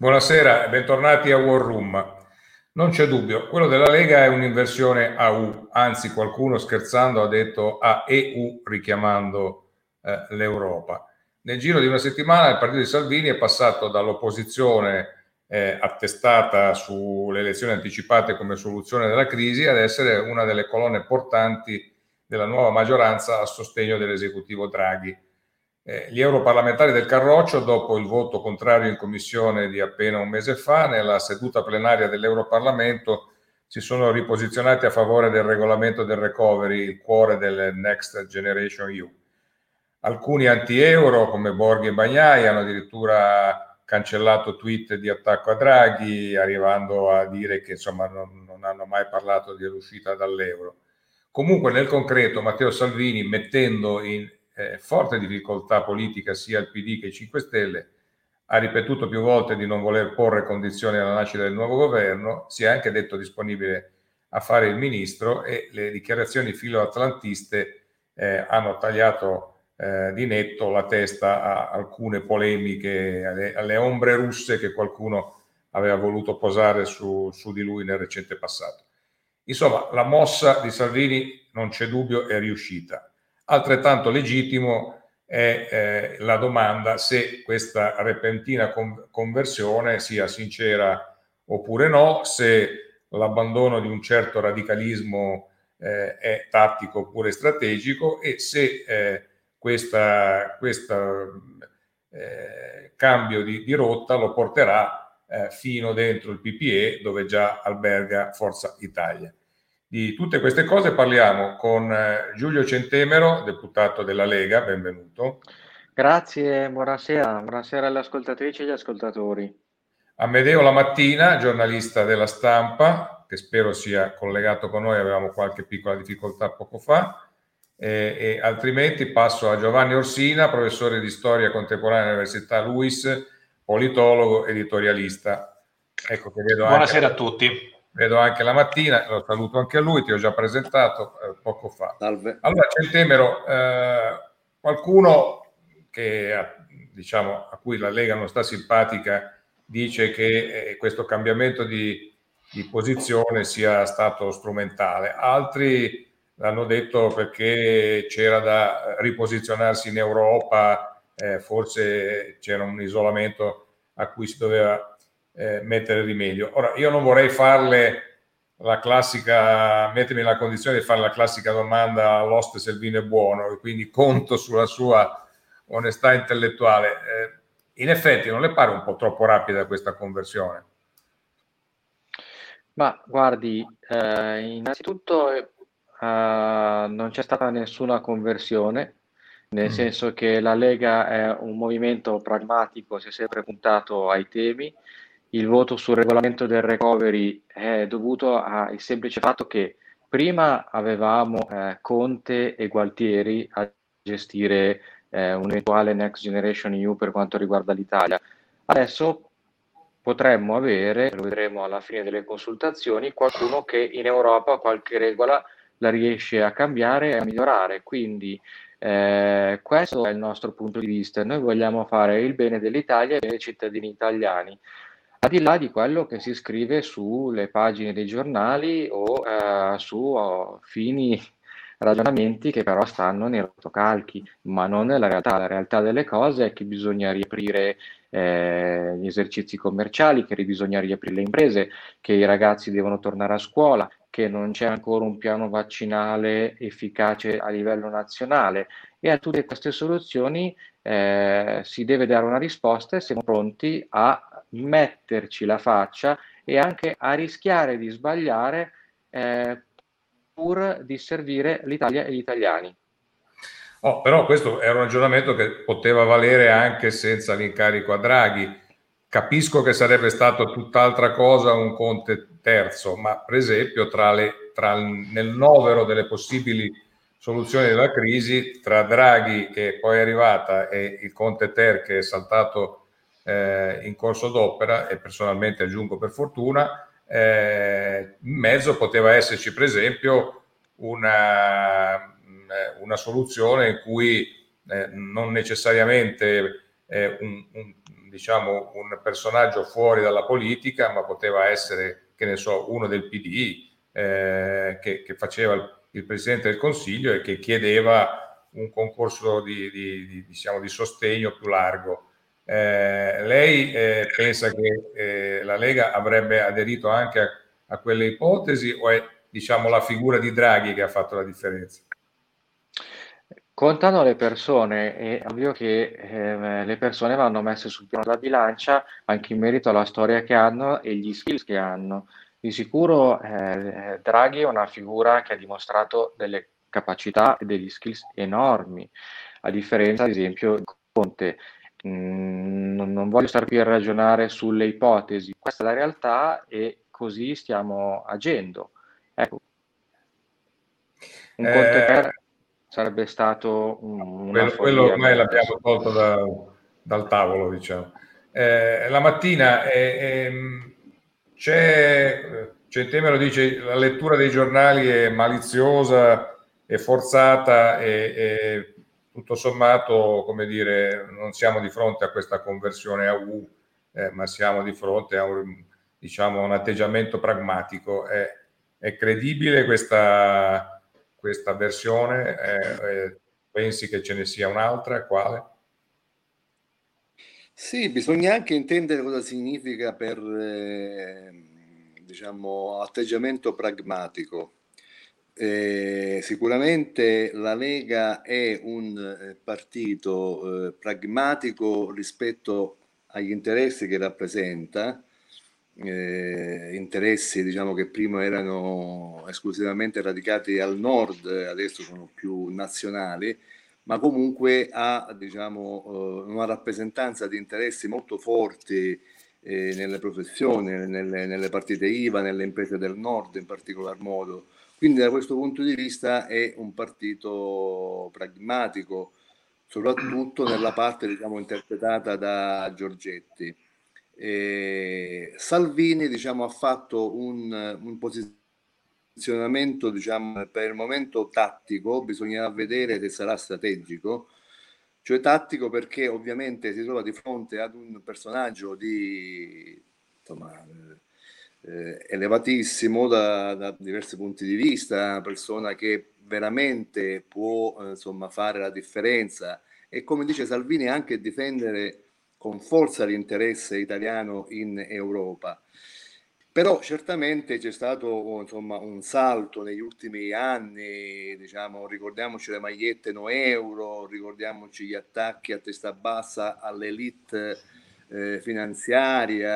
Buonasera bentornati a War Room. Non c'è dubbio, quello della Lega è un'inversione a U, anzi qualcuno scherzando ha detto a EU richiamando eh, l'Europa. Nel giro di una settimana il partito di Salvini è passato dall'opposizione eh, attestata sulle elezioni anticipate come soluzione della crisi ad essere una delle colonne portanti della nuova maggioranza a sostegno dell'esecutivo Draghi eh, gli europarlamentari del Carroccio, dopo il voto contrario in commissione di appena un mese fa, nella seduta plenaria dell'Europarlamento si sono riposizionati a favore del regolamento del recovery, il cuore del Next Generation EU. Alcuni anti-euro, come Borghi e Bagnai, hanno addirittura cancellato tweet di attacco a Draghi, arrivando a dire che insomma non, non hanno mai parlato di uscita dall'euro. Comunque, nel concreto, Matteo Salvini, mettendo in eh, forte difficoltà politica sia il PD che i 5 Stelle, ha ripetuto più volte di non voler porre condizioni alla nascita del nuovo governo, si è anche detto disponibile a fare il ministro e le dichiarazioni filoatlantiste eh, hanno tagliato eh, di netto la testa a alcune polemiche, alle, alle, ombre russe che qualcuno aveva voluto posare su, su di lui nel recente passato. Insomma, la mossa di Salvini, non c'è dubbio, è riuscita. Altrettanto legittimo è eh, la domanda se questa repentina con- conversione sia sincera oppure no, se l'abbandono di un certo radicalismo eh, è tattico oppure strategico e se eh, questo eh, cambio di, di, rotta lo porterà eh, fino dentro il PPE dove già alberga Forza Italia. Di tutte queste cose parliamo con eh, Giulio Centemero, deputato della Lega, benvenuto. Grazie, buonasera, buonasera alle ascoltatrici e agli ascoltatori. Amedeo Lamattina, giornalista della stampa, che spero sia collegato con noi, avevamo qualche piccola difficoltà poco fa, e, e altrimenti passo a Giovanni Orsina, professore di storia contemporanea all'Università Luis, politologo, editorialista. Ecco che vedo Buonasera anche... a tutti vedo anche la mattina, lo saluto anche a lui, ti ho già presentato eh, poco fa. Salve. Allora, Centemero, eh, qualcuno che diciamo, a cui la Lega non sta simpatica dice che eh, questo cambiamento di, di, posizione sia stato strumentale, altri l'hanno detto perché c'era da riposizionarsi in Europa, eh, forse c'era un isolamento a cui si doveva eh, mettere rimedio. Ora, io non vorrei farle la classica, mettermi nella condizione di fare la classica domanda all'oste se il vino è buono, e quindi conto sulla sua onestà intellettuale. Eh, in effetti non le pare un po' troppo rapida questa conversione? Ma guardi, eh, innanzitutto eh, non c'è stata nessuna conversione, nel mm. senso che la Lega è un movimento pragmatico, si è sempre puntato ai temi, il voto sul regolamento del recovery è dovuto al semplice fatto che prima avevamo eh, Conte e Gualtieri a gestire eh, un eventuale Next Generation EU per quanto riguarda l'Italia. Adesso potremmo avere, lo vedremo alla fine delle consultazioni, qualcuno che in Europa qualche regola la riesce a cambiare e a migliorare. Quindi eh, questo è il nostro punto di vista. Noi vogliamo fare il bene dell'Italia e dei cittadini italiani al di là di quello che si scrive sulle pagine dei giornali o eh, su oh, fini ragionamenti che però stanno nei rotocalchi, ma non nella realtà. La realtà delle cose è che bisogna riaprire eh, gli esercizi commerciali, che bisogna riaprire le imprese, che i ragazzi devono tornare a scuola, che non c'è ancora un piano vaccinale efficace a livello nazionale e a tutte queste soluzioni eh, si deve dare una risposta e siamo pronti a metterci la faccia e anche a rischiare di sbagliare eh, pur di servire l'Italia e gli italiani. Oh, però questo è un ragionamento che poteva valere anche senza l'incarico a Draghi. Capisco che sarebbe stato tutt'altra cosa un Conte terzo, ma per esempio tra le, tra, nel novero delle possibili soluzioni della crisi, tra Draghi che poi è arrivata e il Conte Ter che è saltato eh, in corso d'opera e personalmente aggiungo per fortuna, eh, in mezzo poteva esserci per esempio una, mm, una soluzione in cui eh, non necessariamente eh, un, un, diciamo, un personaggio fuori dalla politica, ma poteva essere, che ne so, uno del PD eh, che, che, faceva il, il, Presidente del Consiglio e che chiedeva un concorso di, di, di, diciamo, di sostegno più largo. Eh, lei eh, pensa che eh, la Lega avrebbe aderito anche a, a quelle ipotesi o è diciamo, la figura di Draghi che ha fatto la differenza? Contando le persone, è ovvio che eh, le persone vanno messe sul piano della bilancia anche in merito alla storia che hanno e gli skills che hanno. Di sicuro eh, Draghi è una figura che ha dimostrato delle capacità e degli skills enormi, a differenza ad esempio di Conte. Mm, non, non voglio stare qui a ragionare sulle ipotesi, questa è la realtà e così stiamo agendo. Ecco, un Conte per eh, sarebbe stato un, quello, quello ormai l'abbiamo tolto da, dal tavolo, diciamo. Eh, la mattina eh, eh, c'è, Centemero dice la lettura dei giornali è maliziosa e forzata e, e, tutto sommato, come dire, non siamo di fronte a questa conversione a U, eh, ma siamo di fronte a un, diciamo, un atteggiamento pragmatico. È, è credibile questa questa versione? Eh, eh, pensi che ce ne sia un'altra? Quale? Sì, bisogna anche intendere cosa significa per, eh, diciamo, atteggiamento pragmatico. Eh, sicuramente la Lega è un eh, partito eh, pragmatico rispetto agli interessi che rappresenta, eh, interessi diciamo, che prima erano esclusivamente radicati al nord, adesso sono più nazionali, ma comunque ha diciamo, eh, una rappresentanza di interessi molto forti eh, nelle professioni, nelle, nelle, partite IVA, nelle imprese del nord in particolar modo. Quindi da questo punto di vista è un partito pragmatico, soprattutto nella parte diciamo, interpretata da Giorgetti. Eh, Salvini diciamo, ha fatto un, un posizionamento diciamo, per il momento tattico, bisognerà vedere se sarà strategico, cioè tattico perché ovviamente si trova di fronte ad un personaggio di insomma, eh, elevatissimo da, da, diversi punti di vista, una persona che veramente può eh, insomma, fare la differenza e come dice Salvini anche difendere con forza l'interesse italiano in Europa. Però certamente c'è stato insomma, un salto negli ultimi anni, diciamo, ricordiamoci le magliette no euro, ricordiamoci gli attacchi a testa bassa all'elite eh, finanziaria,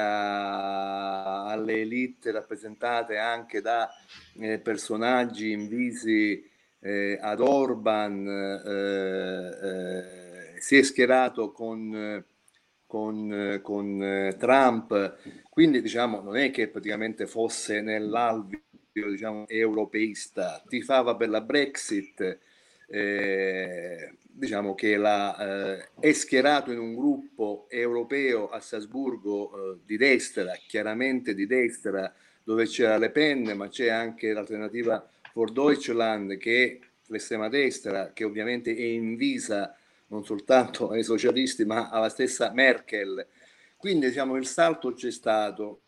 alle elite rappresentate anche da eh, personaggi invisi eh, ad Orban, eh, eh, si è schierato con con, con eh, Trump, quindi diciamo non è che praticamente fosse nell'alveo diciamo, europeista, tifava per la Brexit, eh, diciamo che la, eh, è schierato in un gruppo europeo a Sasburgo eh, di destra, chiaramente di destra, dove c'era Le Pen, ma c'è anche l'alternativa for Deutschland che è l'estrema destra, che ovviamente è invisa non soltanto ai socialisti ma alla stessa Merkel. Quindi diciamo il salto c'è stato.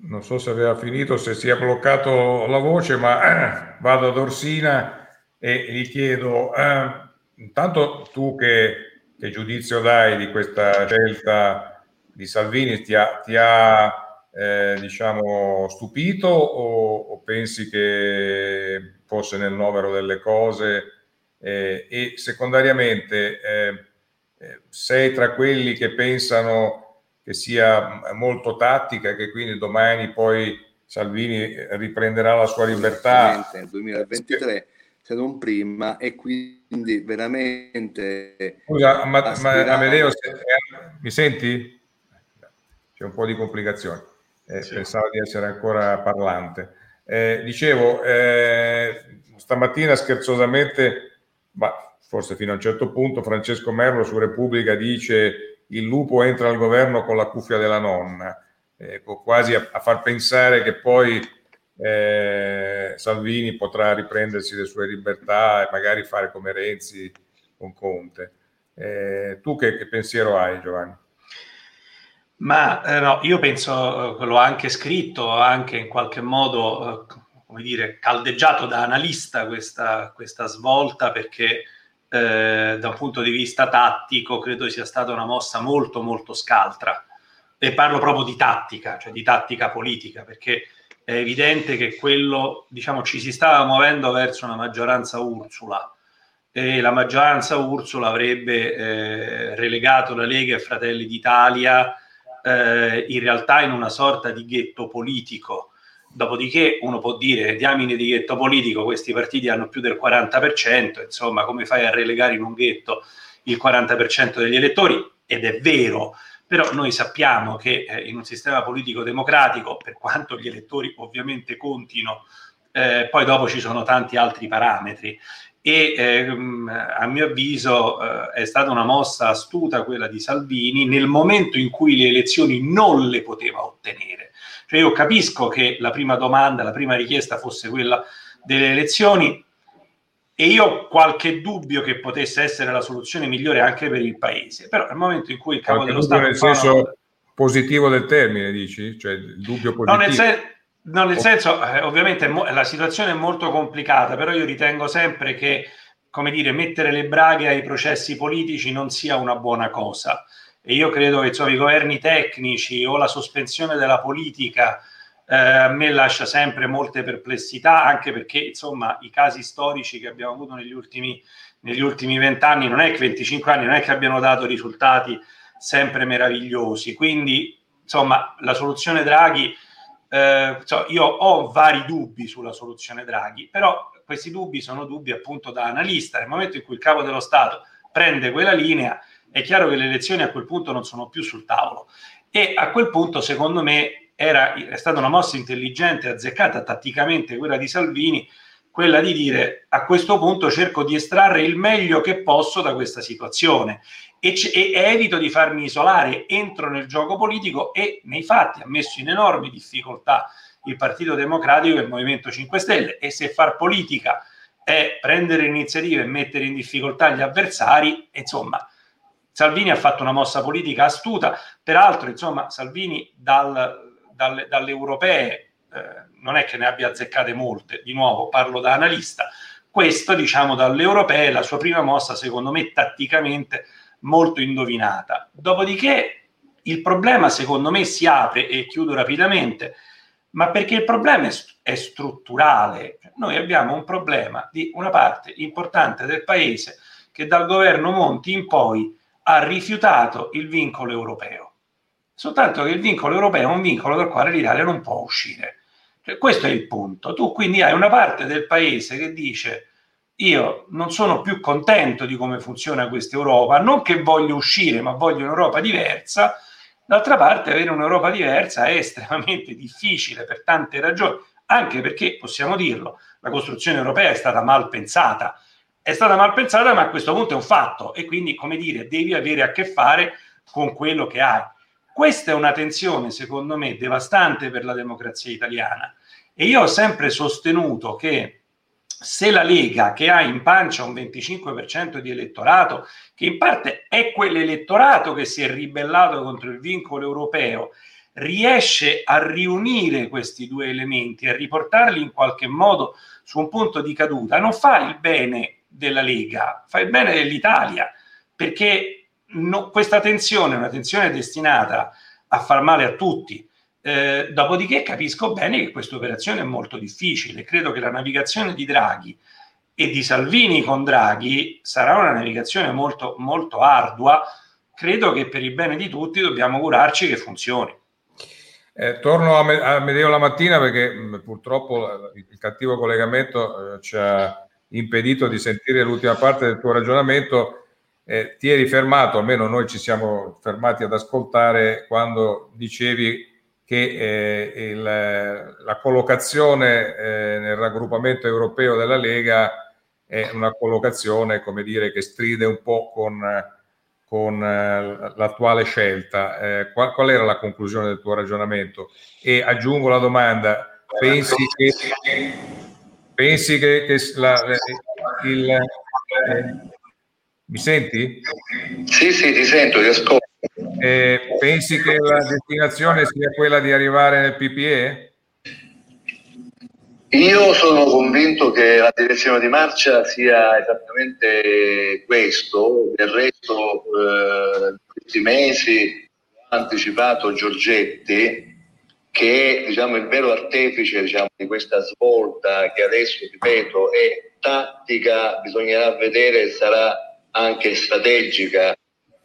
Non so se aveva finito, se si è bloccato la voce, ma eh, vado ad Orsina e gli chiedo, eh, intanto tu che, che, giudizio dai di questa scelta di Salvini, ti ha, ti ha eh, diciamo, stupito o, o pensi che fosse nel novero delle cose? E secondariamente eh, eh, sei tra quelli che pensano che sia molto tattica e che quindi domani poi Salvini riprenderà la sua libertà. Nel 2023 se non prima e quindi veramente scusa ma, ma Amedeo se, mi senti? c'è un po' di complicazioni. Eh, sì. pensavo di essere ancora parlante. Eh, dicevo, eh, stamattina scherzosamente, ma forse fino a un certo punto, Francesco Merlo su Repubblica dice il lupo entra al governo con la cuffia della nonna, eh, quasi a, a, far pensare che poi eh, Salvini potrà riprendersi le sue libertà e magari fare come Renzi con Conte. Eh, tu che, che, pensiero hai Giovanni? Ma eh, no, io penso, eh, l'ho anche scritto, anche in qualche modo, eh, come dire, caldeggiato da analista questa, questa svolta perché eh, da un punto di vista tattico credo sia stata una mossa molto molto scaltra e parlo proprio di tattica, cioè di tattica politica, perché è evidente che quello, diciamo, ci si stava muovendo verso una maggioranza Ursula e la maggioranza Ursula avrebbe eh, relegato la Lega e Fratelli d'Italia eh, in realtà in una sorta di ghetto politico. Dopodiché uno può dire, diamine di ghetto politico, questi partiti hanno più del 40%, insomma, come fai a relegare in un ghetto il 40% degli elettori? Ed è vero, però noi sappiamo che eh, in un sistema politico democratico, per quanto gli elettori ovviamente contino, eh, poi dopo ci sono tanti altri parametri e ehm, a mio avviso eh, è stata una mossa astuta quella di Salvini nel momento in cui le elezioni non le poteva ottenere. Cioè io capisco che la prima domanda, la prima richiesta fosse quella delle elezioni, e io ho qualche dubbio che potesse essere la soluzione migliore anche per il paese, però nel momento in cui il capo qualche dello Stato... nel senso una... positivo del termine, dici? Cioè il dubbio positivo? No, nel, sen- no, nel senso, eh, ovviamente mo- la situazione è molto complicata, però io ritengo sempre che, come dire, mettere le braghe ai processi politici non sia una buona cosa. E io credo che insomma, i governi tecnici o la sospensione della politica eh, a me lascia sempre molte perplessità, anche perché insomma i casi storici che abbiamo avuto negli ultimi negli ultimi vent'anni, non è che 25 anni, non è che abbiano dato risultati sempre meravigliosi. Quindi, insomma, la soluzione Draghi, eh, so, io ho vari dubbi sulla soluzione Draghi, però questi dubbi sono dubbi appunto da analista. Nel momento in cui il capo dello Stato prende quella linea, è chiaro che le elezioni a quel punto non sono più sul tavolo. E a quel punto, secondo me, era, è stata una mossa intelligente, azzeccata tatticamente quella di Salvini, quella di dire a questo punto cerco di estrarre il meglio che posso da questa situazione. E, c- e evito di farmi isolare, entro nel gioco politico e nei fatti ha messo in enormi difficoltà il Partito Democratico e il Movimento 5 Stelle. E se far politica è prendere iniziative e mettere in difficoltà gli avversari, insomma, Salvini ha fatto una mossa politica astuta, peraltro, insomma, Salvini dal, dalle, dalle europee eh, non è che ne abbia azzeccate molte, di nuovo parlo da analista, questo diciamo dalle europee la sua prima mossa secondo me tatticamente molto indovinata. Dopodiché il problema secondo me si apre e chiudo rapidamente, ma perché il problema è, è strutturale. Noi abbiamo un problema di una parte importante del paese che dal governo Monti in poi ha rifiutato il vincolo europeo soltanto che il vincolo europeo è un vincolo dal quale l'Italia non può uscire. Cioè, questo è il punto. Tu quindi hai una parte del paese che dice io non sono più contento di come funziona questa Europa, non che voglio uscire, ma voglio un'Europa diversa. D'altra parte, avere un'Europa diversa è estremamente difficile per tante ragioni, anche perché, possiamo dirlo, la costruzione europea è stata mal pensata. È stata mal pensata, ma a questo punto è un fatto e quindi, come dire, devi avere a che fare con quello che hai. Questa è una tensione, secondo me, devastante per la democrazia italiana. E io ho sempre sostenuto che se la Lega, che ha in pancia un 25% di elettorato, che in parte è quell'elettorato che si è ribellato contro il vincolo europeo, riesce a riunire questi due elementi, a riportarli in qualche modo su un punto di caduta, non fa il bene della Lega, fa il bene dell'Italia, perché no, questa tensione è una tensione destinata a far male a tutti. Eh, dopodiché capisco bene che questa operazione è molto difficile. Credo che la navigazione di Draghi e di Salvini con Draghi sarà una navigazione molto, molto ardua. Credo che per il bene di tutti dobbiamo augurarci che funzioni. Eh, torno a, me- a Medeo la mattina perché mh, mm, purtroppo il, il cattivo collegamento eh, ci ha impedito di sentire l'ultima parte del tuo ragionamento eh, ti eri fermato, almeno noi ci siamo fermati ad ascoltare quando dicevi che eh, il, la collocazione eh, nel raggruppamento europeo della Lega è una collocazione, come dire, che stride un po' con, con eh, l'attuale scelta. Eh, qual, qual, era la conclusione del tuo ragionamento? E aggiungo la domanda, pensi che, pensi che, che la, il, Mi senti? Sì, sì, ti sento, ti ascolto. Eh, pensi che la destinazione sia quella di arrivare nel PPE? Io sono convinto che la direzione di marcia sia esattamente questo, del resto eh, questi mesi ha anticipato Giorgetti che è diciamo, il vero artefice diciamo, di questa svolta che adesso, ripeto, è tattica, bisognerà vedere sarà anche strategica,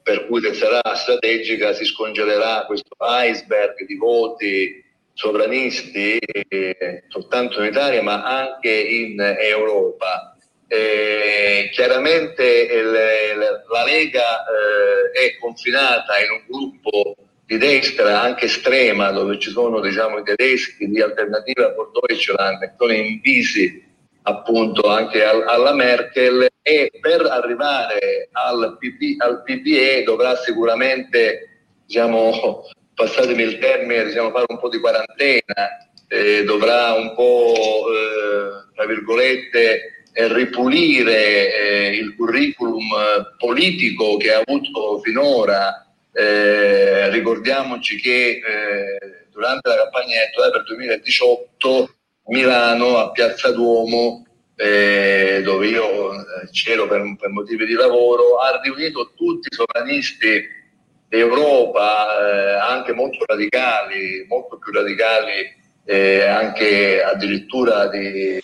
per cui sarà strategica si scongelerà questo iceberg di voti sovranisti eh, soltanto in Italia ma anche in Europa. Eh, chiaramente il, la Lega eh, è confinata in un gruppo di destra anche estrema dove ci sono diciamo, i tedeschi di alternativa per Deutschland che sono invisi appunto anche al, alla Merkel e per arrivare al, PP, al PPE dovrà sicuramente diciamo, passatemi il termine, diciamo, fare un po' di quarantena, eh, dovrà un po', eh, tra virgolette, eh, ripulire eh, il curriculum politico che ha avuto finora. Eh, ricordiamoci che eh, durante la campagna elettorale per 2018 Milano a Piazza Duomo dove io c'ero per, per motivi di lavoro, ha riunito tutti i sovranisti Europa eh, anche molto radicali, molto più radicali eh, anche addirittura di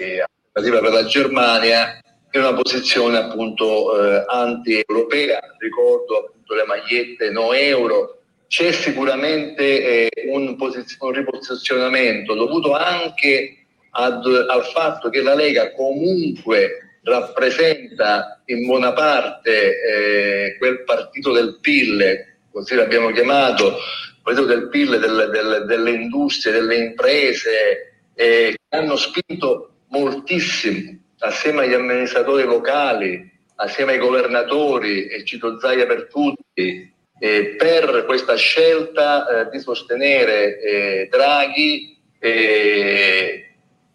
per la Germania, in una posizione appunto eh, anti-europea, ricordo appunto le magliette no euro, c'è sicuramente eh, un, un, riposizionamento dovuto anche ad, al fatto che la Lega comunque rappresenta in buona parte eh, quel partito del PIL così l'abbiamo chiamato, quello del PIL, del, del, delle industrie, delle imprese, eh, hanno spinto moltissimo assieme agli amministratori locali, assieme ai governatori, e cito Zaia per tutti, eh, per questa scelta eh, di sostenere eh, Draghi.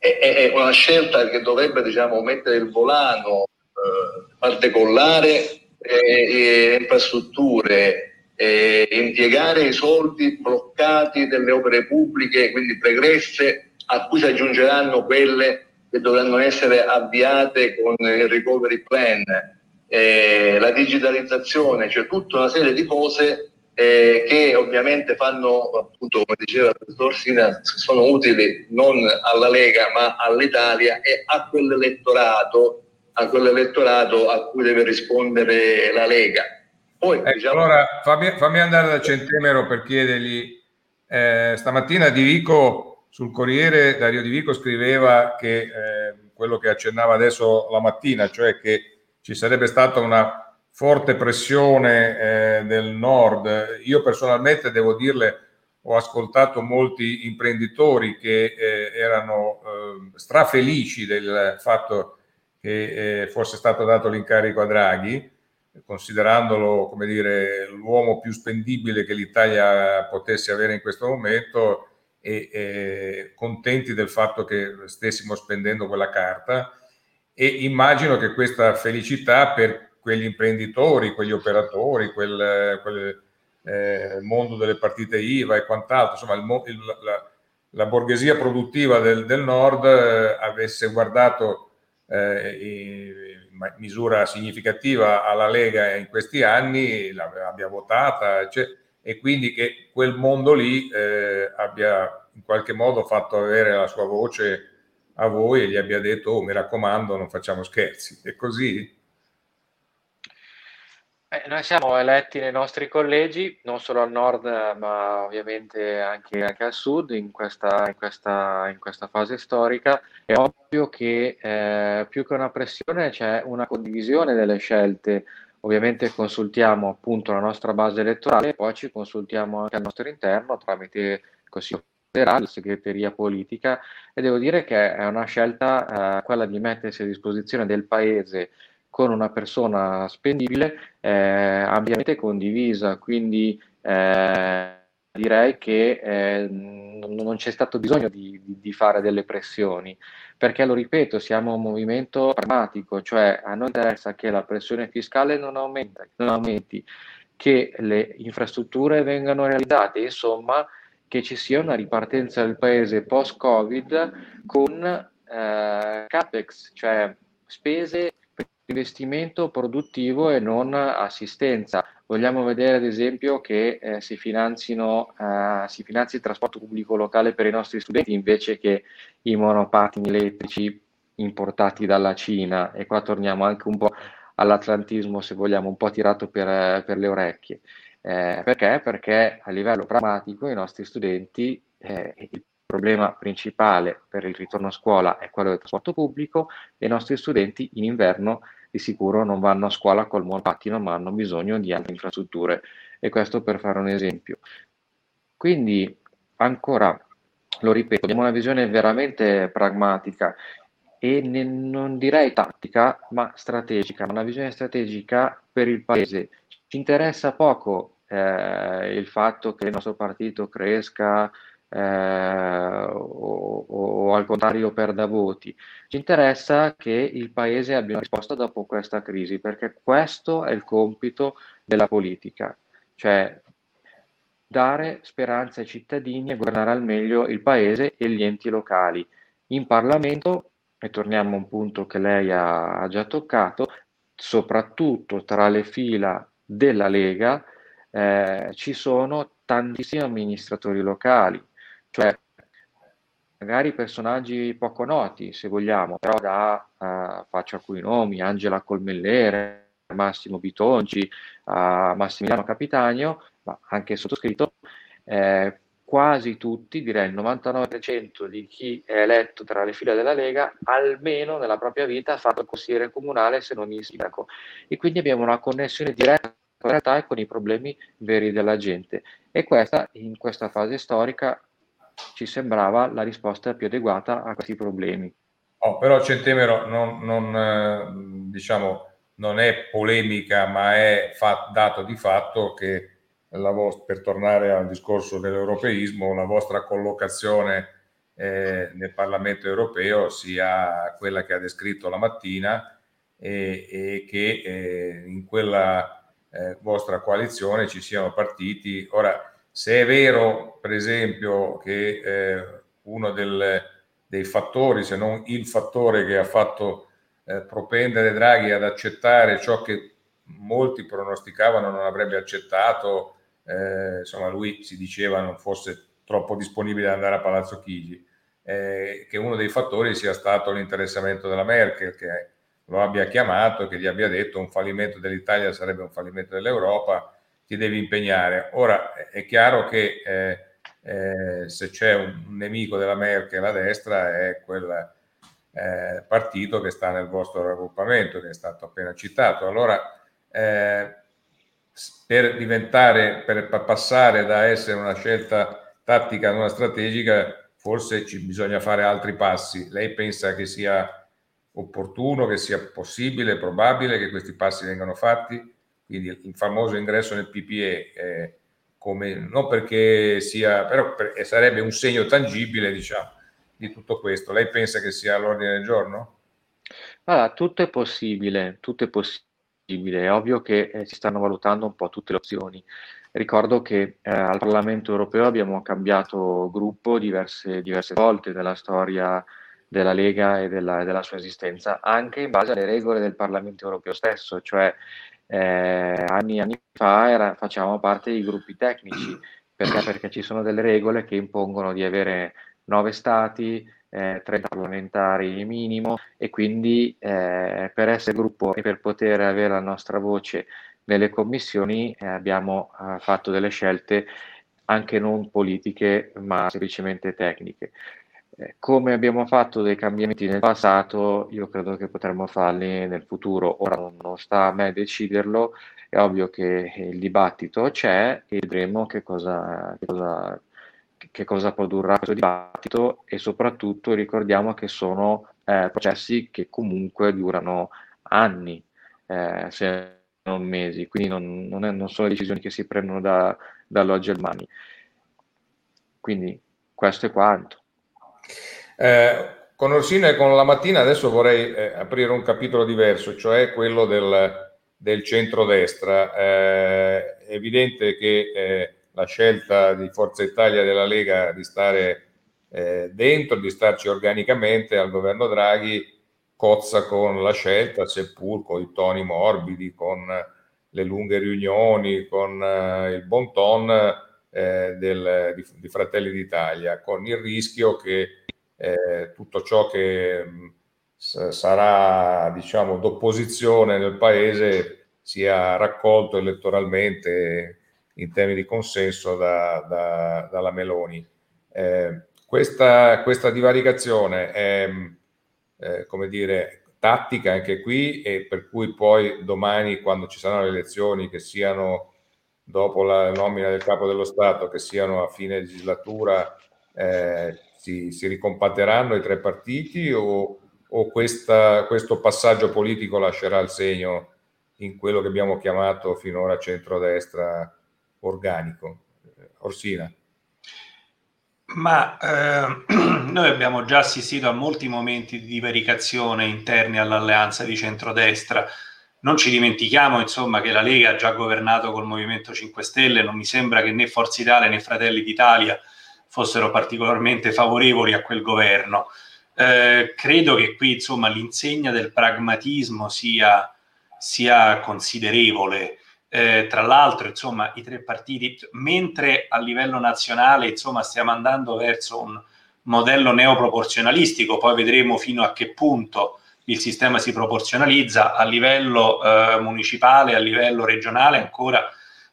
Eh, è una scelta che dovrebbe diciamo, mettere il volano, eh, far decollare eh, infrastrutture, eh, impiegare i soldi bloccati delle opere pubbliche, quindi pregresse, a cui si aggiungeranno quelle che dovranno essere avviate con il recovery plan, eh, la digitalizzazione, cioè tutta una serie di cose eh, che ovviamente fanno, appunto, come diceva il professor Sina, sono utili non alla Lega ma all'Italia e a quell'elettorato, a quell'elettorato a cui deve rispondere la Lega. Poi, ecco, diciamo... Allora fammi, fammi, andare da Centemero per chiedergli, eh, stamattina Di Vico sul Corriere, Dario Di Vico scriveva che eh, quello che accennava adesso la mattina, cioè che ci sarebbe stata una forte pressione eh, del nord. Io personalmente devo dirle, ho ascoltato molti imprenditori che eh, erano eh, strafelici del fatto che eh, fosse stato dato l'incarico a Draghi considerandolo come dire, l'uomo più spendibile che l'Italia potesse avere in questo momento e, e contenti del fatto che stessimo spendendo quella carta e immagino che questa felicità per quegli imprenditori, quegli operatori, quel, quel eh, mondo delle partite IVA e quant'altro, insomma il, il, la, la, borghesia produttiva del, del nord eh, avesse guardato eh, misura significativa alla Lega in questi anni, l'abbia votata cioè, e quindi che quel mondo lì eh, abbia in qualche modo fatto avere la sua voce a voi e gli abbia detto oh, mi raccomando non facciamo scherzi. È così? Eh, noi siamo eletti nei nostri collegi, non solo al nord, ma ovviamente anche, anche al sud in questa, in, questa, in questa, fase storica. È ovvio che eh, più che una pressione c'è una condivisione delle scelte. Ovviamente consultiamo appunto la nostra base elettorale poi ci consultiamo anche al nostro interno tramite il Consiglio la segreteria politica e devo dire che è una scelta eh, quella di mettersi a disposizione del Paese con una persona spendibile eh, ampiamente condivisa, quindi eh, direi che eh, non c'è stato bisogno di, di, fare delle pressioni, perché lo ripeto, siamo un movimento pragmatico, cioè a noi interessa che la pressione fiscale non, aumenta, non aumenti, che le infrastrutture vengano realizzate, insomma che ci sia una ripartenza del paese post-Covid con eh, CAPEX, cioè spese investimento produttivo e non assistenza. Vogliamo vedere ad esempio che eh, si, finanzino, eh, si finanzi il trasporto pubblico locale per i nostri studenti invece che i monopattini elettrici importati dalla Cina e qua torniamo anche un po' all'atlantismo se vogliamo, un po' tirato per, per le orecchie. Eh, perché? Perché a livello pragmatico i nostri studenti, eh, il problema principale per il ritorno a scuola è quello del trasporto pubblico e i nostri studenti in inverno di sicuro non vanno a scuola col monopattino ma hanno bisogno di altre infrastrutture e questo per fare un esempio. Quindi ancora, lo ripeto, abbiamo una visione veramente pragmatica e ne, non direi tattica ma strategica, una visione strategica per il paese. Ci interessa poco eh, il fatto che il nostro partito cresca eh, o, o, al contrario perda voti. Ci interessa che il Paese abbia una risposta dopo questa crisi, perché questo è il compito della politica, cioè dare speranza ai cittadini e governare al meglio il Paese e gli enti locali. In Parlamento, e torniamo a un punto che lei ha, ha già toccato, soprattutto tra le fila della Lega, eh, ci sono tantissimi amministratori locali, cioè magari personaggi poco noti, se vogliamo, però da uh, faccio alcuni nomi, Angela Colmellere, Massimo Bitonci, uh, Massimiliano Capitagno, ma anche sottoscritto, eh, quasi tutti, direi il 99% di chi è eletto tra le fila della Lega, almeno nella propria vita ha fatto il consigliere comunale se non il sindaco. E quindi abbiamo una connessione diretta con la realtà e con i problemi veri della gente. E questa, in questa fase storica, ci sembrava la risposta più adeguata a questi problemi. Oh, però Centemero non, non, eh, diciamo, non è polemica, ma è fa- dato di fatto che vo- per tornare al discorso dell'europeismo, la vostra collocazione eh, nel Parlamento europeo sia quella che ha descritto la mattina e, e che eh, in quella eh, vostra coalizione ci siano partiti. Ora, se è vero, per esempio, che eh, uno del, dei fattori, se non il fattore che ha fatto eh, propendere Draghi ad accettare ciò che molti pronosticavano non avrebbe accettato, eh, insomma lui si diceva non fosse troppo disponibile ad andare a Palazzo Chigi, eh, che uno dei fattori sia stato l'interessamento della Merkel, che lo abbia chiamato e che gli abbia detto un fallimento dell'Italia sarebbe un fallimento dell'Europa ti devi impegnare. Ora è chiaro che eh, eh, se c'è un nemico della Merkel a destra è quel eh, partito che sta nel vostro raggruppamento, che è stato appena citato. Allora, eh, per diventare, per passare da essere una scelta tattica ad una strategica, forse ci bisogna fare altri passi. Lei pensa che sia opportuno, che sia possibile, probabile che questi passi vengano fatti? Quindi il famoso ingresso nel PPE, eh, come, non perché sia, però per, sarebbe un segno tangibile, diciamo, di tutto questo. Lei pensa che sia all'ordine del giorno? Allora, tutto è possibile, tutto è possibile. È ovvio che eh, si stanno valutando un po' tutte le opzioni. Ricordo che eh, al Parlamento europeo abbiamo cambiato gruppo diverse, diverse volte nella storia della Lega e della, della, sua esistenza, anche in base alle regole del Parlamento europeo stesso, cioè eh, anni e anni fa era, facevamo parte dei gruppi tecnici, perché? perché ci sono delle regole che impongono di avere nove stati, eh, 30 parlamentari minimo e quindi eh, per essere gruppo e per poter avere la nostra voce nelle commissioni eh, abbiamo eh, fatto delle scelte anche non politiche ma semplicemente tecniche. Eh, come abbiamo fatto dei cambiamenti nel passato, io credo che potremmo farli nel futuro. Ora non sta a me deciderlo, è ovvio che il dibattito c'è e vedremo che cosa, che cosa, che cosa produrrà questo dibattito e soprattutto ricordiamo che sono eh, processi che comunque durano anni, eh, se non mesi, quindi non, non, è, non, sono decisioni che si prendono da, dall'oggi al domani. Quindi questo è quanto. Eh, con Orsina e con la mattina adesso vorrei eh, aprire un capitolo diverso, cioè quello del, del centrodestra. Eh, è evidente che eh, la scelta di Forza Italia e della Lega di stare eh, dentro, di starci organicamente al governo Draghi, cozza con la scelta, seppur con i toni morbidi, con le lunghe riunioni, con eh, il bon ton eh, del, di, di Fratelli d'Italia, con il rischio che eh, tutto ciò che mh, sarà diciamo d'opposizione nel paese sia raccolto elettoralmente in termini di consenso da, da, dalla Meloni. Eh, questa, questa, divaricazione è eh, come dire tattica anche qui e per cui poi domani quando ci saranno le elezioni che siano dopo la nomina del capo dello Stato che siano a fine legislatura eh, si, si ricompatteranno i tre partiti o, o questa, questo passaggio politico lascerà il segno in quello che abbiamo chiamato finora centrodestra organico? Orsina. Ma eh, noi abbiamo già assistito a molti momenti di divaricazione interni all'alleanza di centrodestra. Non ci dimentichiamo, insomma, che la Lega ha già governato col Movimento 5 Stelle, non mi sembra che né Forza Italia né Fratelli d'Italia fossero particolarmente favorevoli a quel governo. Eh, credo che qui insomma l'insegna del pragmatismo sia, sia considerevole. Eh, tra l'altro, insomma, i tre partiti, mentre a livello nazionale, insomma, stiamo andando verso un modello neoproporzionalistico, poi vedremo fino a che punto il sistema si proporzionalizza, a livello eh, municipale, a livello regionale ancora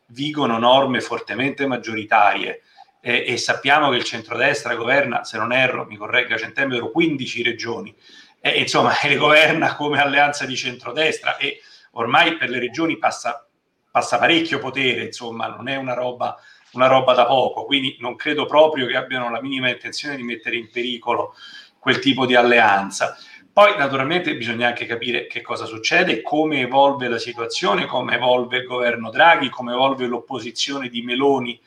vigono norme fortemente maggioritarie. Eh, e sappiamo che il centrodestra governa, se non erro, mi corregga Centembero, 15 regioni, e insomma le governa come alleanza di centrodestra e ormai per le regioni passa, passa parecchio potere, insomma non è una roba, una roba da poco, quindi non credo proprio che abbiano la minima intenzione di mettere in pericolo quel tipo di alleanza. Poi naturalmente bisogna anche capire che cosa succede, come evolve la situazione, come evolve il governo Draghi, come evolve l'opposizione di Meloni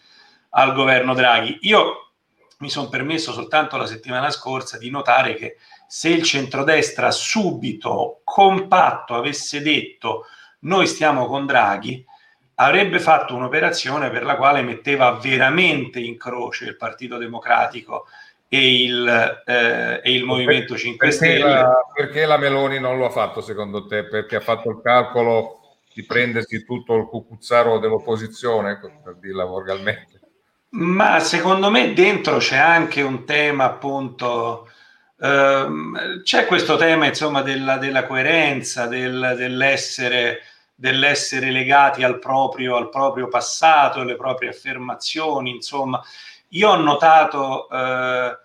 al governo Draghi. Io mi sono permesso soltanto la settimana scorsa di notare che se il centrodestra subito, compatto, avesse detto noi stiamo con Draghi, avrebbe fatto un'operazione per la quale metteva veramente in croce il Partito Democratico e il, eh, e il Movimento 5 perché Stelle. La, perché la Meloni non lo ha fatto secondo te? Perché ha fatto il calcolo di prendersi tutto il cucuzzaro dell'opposizione, per dirla volgarmente? Ma secondo me dentro c'è anche un tema appunto, ehm, c'è questo tema insomma della, della coerenza, del, dell'essere, dell'essere, legati al proprio, al proprio passato, alle proprie affermazioni, insomma. Io ho notato, eh,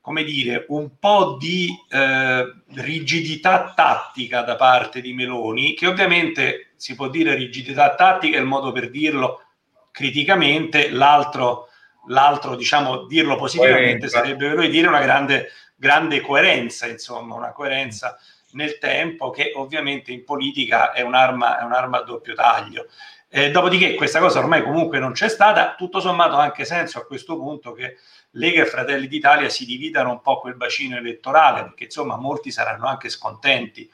come dire, un po' di eh, rigidità tattica da parte di Meloni, che ovviamente si può dire rigidità tattica, è il modo per dirlo, criticamente, l'altro, l'altro diciamo, dirlo positivamente coerenza. sarebbe per lui dire una grande, grande coerenza, insomma, una coerenza nel tempo che ovviamente in politica è un'arma, è un'arma a doppio taglio. Eh, dopodiché questa cosa ormai comunque non c'è stata, tutto sommato ha anche senso a questo punto che Lega e Fratelli d'Italia si dividano un po' quel bacino elettorale, perché insomma molti saranno anche scontenti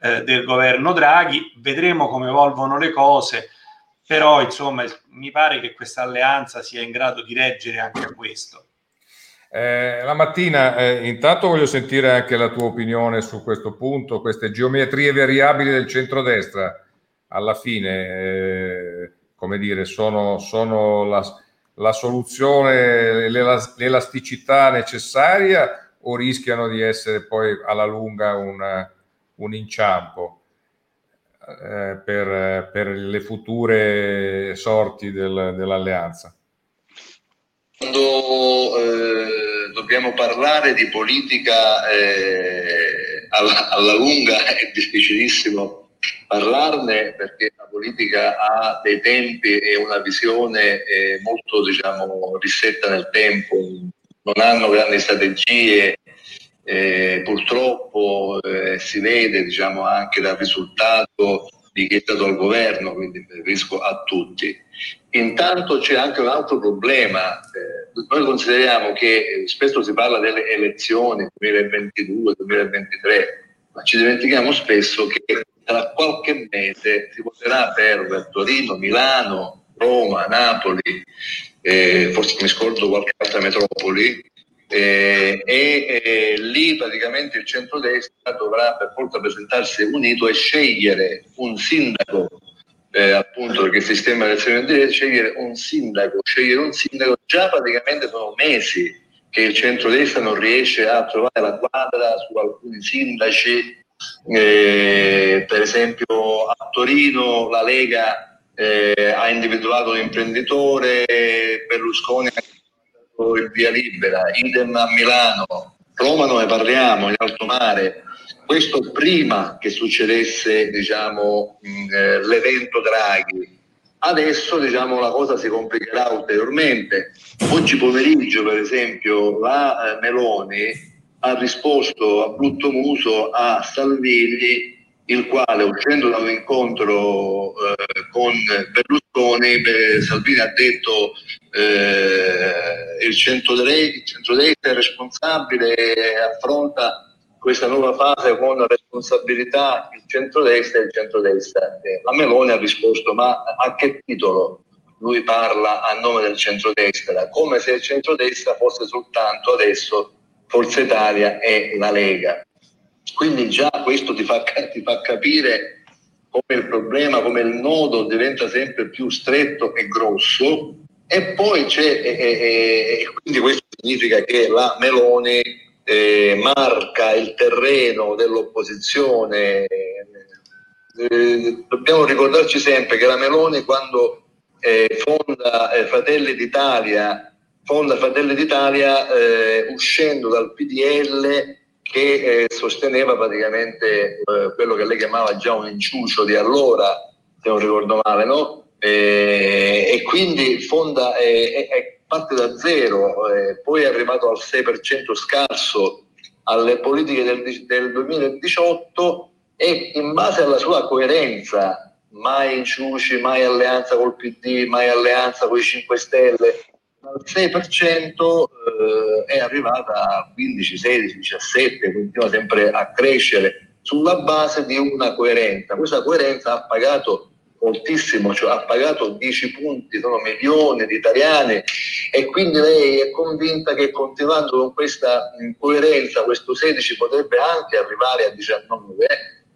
eh, del governo Draghi, vedremo come evolvono le cose, però insomma mi pare che questa alleanza sia in grado di reggere anche a questo. Eh, la mattina, eh, intanto voglio sentire anche la tua opinione su questo punto, queste geometrie variabili del centrodestra, alla fine, eh, come dire, sono, sono la, la, soluzione, l'elasticità necessaria o rischiano di essere poi alla lunga un, un inciampo? eh, per, per, le future sorti del, dell'alleanza? Quando eh, dobbiamo parlare di politica eh, alla, alla, lunga è difficilissimo parlarne perché la politica ha dei tempi e una visione eh, molto diciamo, ristretta nel tempo, non hanno grandi strategie, eh, purtroppo eh, si vede diciamo, anche dal risultato di chi è stato al governo, quindi riferisco a tutti. Intanto c'è anche un altro problema, eh, noi consideriamo che spesso si parla delle elezioni 2022-2023, ma ci dimentichiamo spesso che tra qualche mese si voterà per Torino, Milano, Roma, Napoli, eh, forse mi scordo qualche altra metropoli, eh, e eh, lì praticamente il centrodestra dovrà per forza presentarsi unito e scegliere un sindaco eh, appunto perché il sistema di elezione diretta scegliere un sindaco scegliere un sindaco già praticamente sono mesi che il centrodestra non riesce a trovare la quadra su alcuni sindaci eh, per esempio a Torino la Lega eh, ha individuato un imprenditore Berlusconi ha il via libera, idem a Milano, Roma ne parliamo, in alto mare. Questo prima che succedesse diciamo, eh, l'evento Draghi. Adesso diciamo, la cosa si complicherà ulteriormente. Oggi pomeriggio, per esempio, la eh, Meloni ha risposto a brutto muso a Salvini il quale uscendo da un incontro eh, con Berlusconi, beh, Salvini ha detto eh, il centrodestra è responsabile affronta questa nuova fase con responsabilità il centrodestra e il centrodestra. Eh, la Meloni ha risposto ma a che titolo lui parla a nome del centrodestra? Come se il centrodestra fosse soltanto adesso Forza Italia e la Lega. Quindi già questo ti fa, ti fa capire come il problema, come il nodo diventa sempre più stretto e grosso e poi c'è, e, e, e quindi questo significa che la Meloni eh, marca il terreno dell'opposizione. Eh, dobbiamo ricordarci sempre che la Meloni quando eh, fonda eh, Fratelli d'Italia, fonda Fratelli d'Italia eh, uscendo dal PDL che eh, sosteneva praticamente eh, quello che lei chiamava già un inciucio di allora, se non ricordo male, no? E, e quindi fonda, eh, parte da zero, eh, poi è arrivato al 6% scarso alle politiche del, del 2018 e in base alla sua coerenza, mai inciuci, mai alleanza col PD, mai alleanza con i 5 Stelle, 6% eh, è arrivata a 15, 16, 17, continua sempre a crescere sulla base di una coerenza. Questa coerenza ha pagato moltissimo, cioè ha pagato 10 punti, sono milioni di italiani e quindi lei è convinta che continuando con questa coerenza questo 16 potrebbe anche arrivare a 19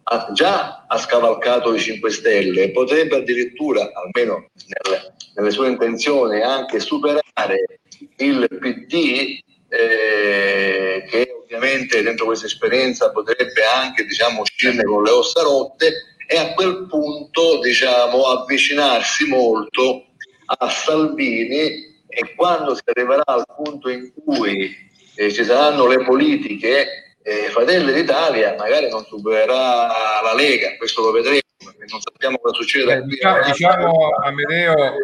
ha, già ha scavalcato i 5 Stelle, potrebbe addirittura, almeno nelle, nelle sue intenzioni, anche superare il PD, eh, che ovviamente dentro questa esperienza potrebbe anche diciamo, uscirne con le ossa rotte e a quel punto diciamo, avvicinarsi molto a Salvini e quando si arriverà al punto in cui eh, ci saranno le politiche eh, Fratelli d'Italia magari non supererà la Lega, questo lo vedremo, non sappiamo cosa succede. Eh, diciamo, diciamo Amedeo,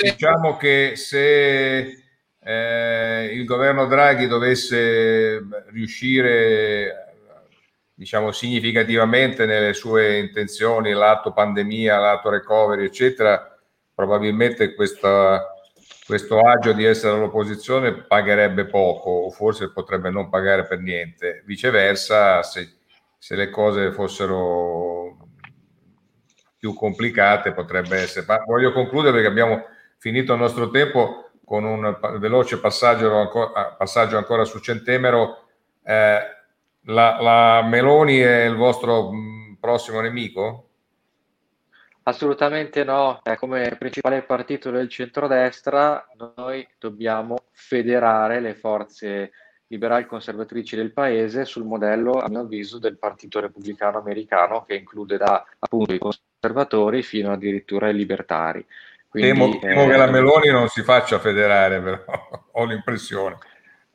diciamo che se eh, il governo Draghi dovesse riuscire diciamo significativamente nelle sue intenzioni, l'atto pandemia, l'atto recovery, eccetera, probabilmente questa questo agio di essere all'opposizione pagherebbe poco o forse potrebbe non pagare per niente. Viceversa, se, se le cose fossero più complicate potrebbe essere. Ma voglio concludere perché abbiamo finito il nostro tempo con un veloce passaggio ancora, passaggio ancora su Centemero. Eh, la, la Meloni è il vostro prossimo nemico? Assolutamente no, eh, come principale partito del centrodestra noi dobbiamo federare le forze liberali conservatrici del paese sul modello, a mio avviso, del partito repubblicano americano che include da appunto i conservatori fino addirittura ai libertari. Quindi, temo, temo eh, che la Meloni non si faccia federare, però ho l'impressione.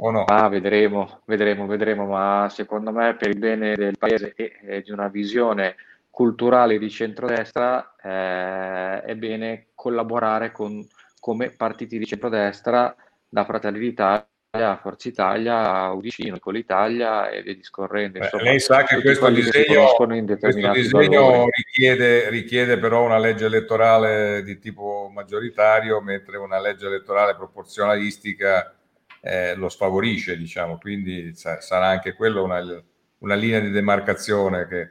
O no? Ah, vedremo, vedremo, vedremo, ma secondo me per il bene del paese e, e di una visione culturali di centrodestra eh, è bene collaborare con, come partiti di centrodestra da Fratelli d'Italia a Forza Italia, a Udicino, con l'Italia e via discorrendo. Insomma, lei sa che questo disegno, questo disegno richiede, richiede, però una legge elettorale di tipo maggioritario, mentre una legge elettorale proporzionalistica eh, lo sfavorisce, diciamo, quindi sa- sarà anche quello una, una linea di demarcazione che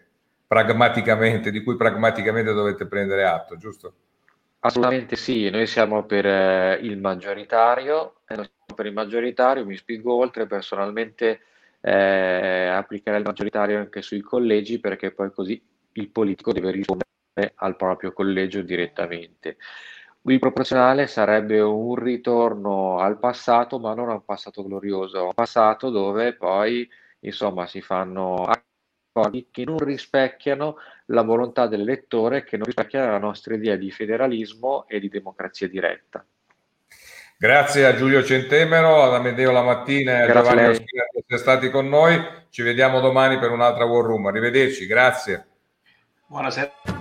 pragmaticamente, di cui pragmaticamente dovete prendere atto, giusto? Assolutamente sì, noi siamo per eh, il maggioritario, e siamo per il maggioritario, mi spingo oltre personalmente eh, applicare il maggioritario anche sui collegi perché poi così il politico deve rispondere al proprio collegio direttamente. Il proporzionale sarebbe un ritorno al passato, ma non a un passato glorioso, a un passato dove poi insomma si fanno accordi che non rispecchiano la volontà dell'elettore, che non rispecchia la nostra idea di federalismo e di democrazia diretta. Grazie a Giulio Centemero, ad Amedeo Lamattina e a Giovanni Oschina per essere stati con noi. Ci vediamo domani per un'altra War Room. Arrivederci, grazie. Buonasera.